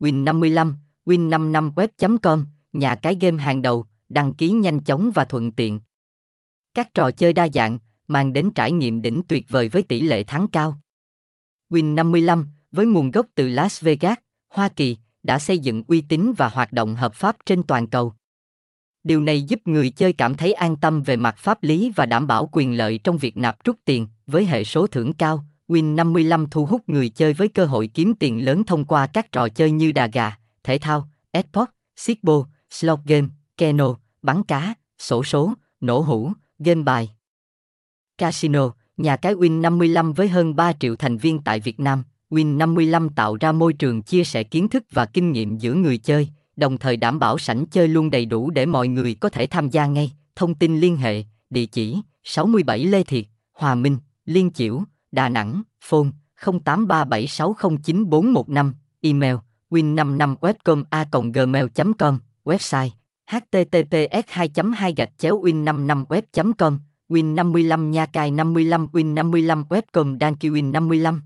Win55, Win55web.com, nhà cái game hàng đầu, đăng ký nhanh chóng và thuận tiện. Các trò chơi đa dạng, mang đến trải nghiệm đỉnh tuyệt vời với tỷ lệ thắng cao. Win55, với nguồn gốc từ Las Vegas, Hoa Kỳ, đã xây dựng uy tín và hoạt động hợp pháp trên toàn cầu. Điều này giúp người chơi cảm thấy an tâm về mặt pháp lý và đảm bảo quyền lợi trong việc nạp rút tiền, với hệ số thưởng cao. Win 55 thu hút người chơi với cơ hội kiếm tiền lớn thông qua các trò chơi như đà gà, thể thao, esports, Sigbo, slot game, keno, bắn cá, sổ số, nổ hũ, game bài. Casino, nhà cái Win 55 với hơn 3 triệu thành viên tại Việt Nam, Win 55 tạo ra môi trường chia sẻ kiến thức và kinh nghiệm giữa người chơi, đồng thời đảm bảo sảnh chơi luôn đầy đủ để mọi người có thể tham gia ngay. Thông tin liên hệ, địa chỉ 67 Lê Thiệt, Hòa Minh, Liên Chiểu, Đà Nẵng, phone 0837609415, email win55webcom a gmail.com, website https 2 2 gạch chéo win55 web com win55 nha cài 55 win55 webcom đăng ký win55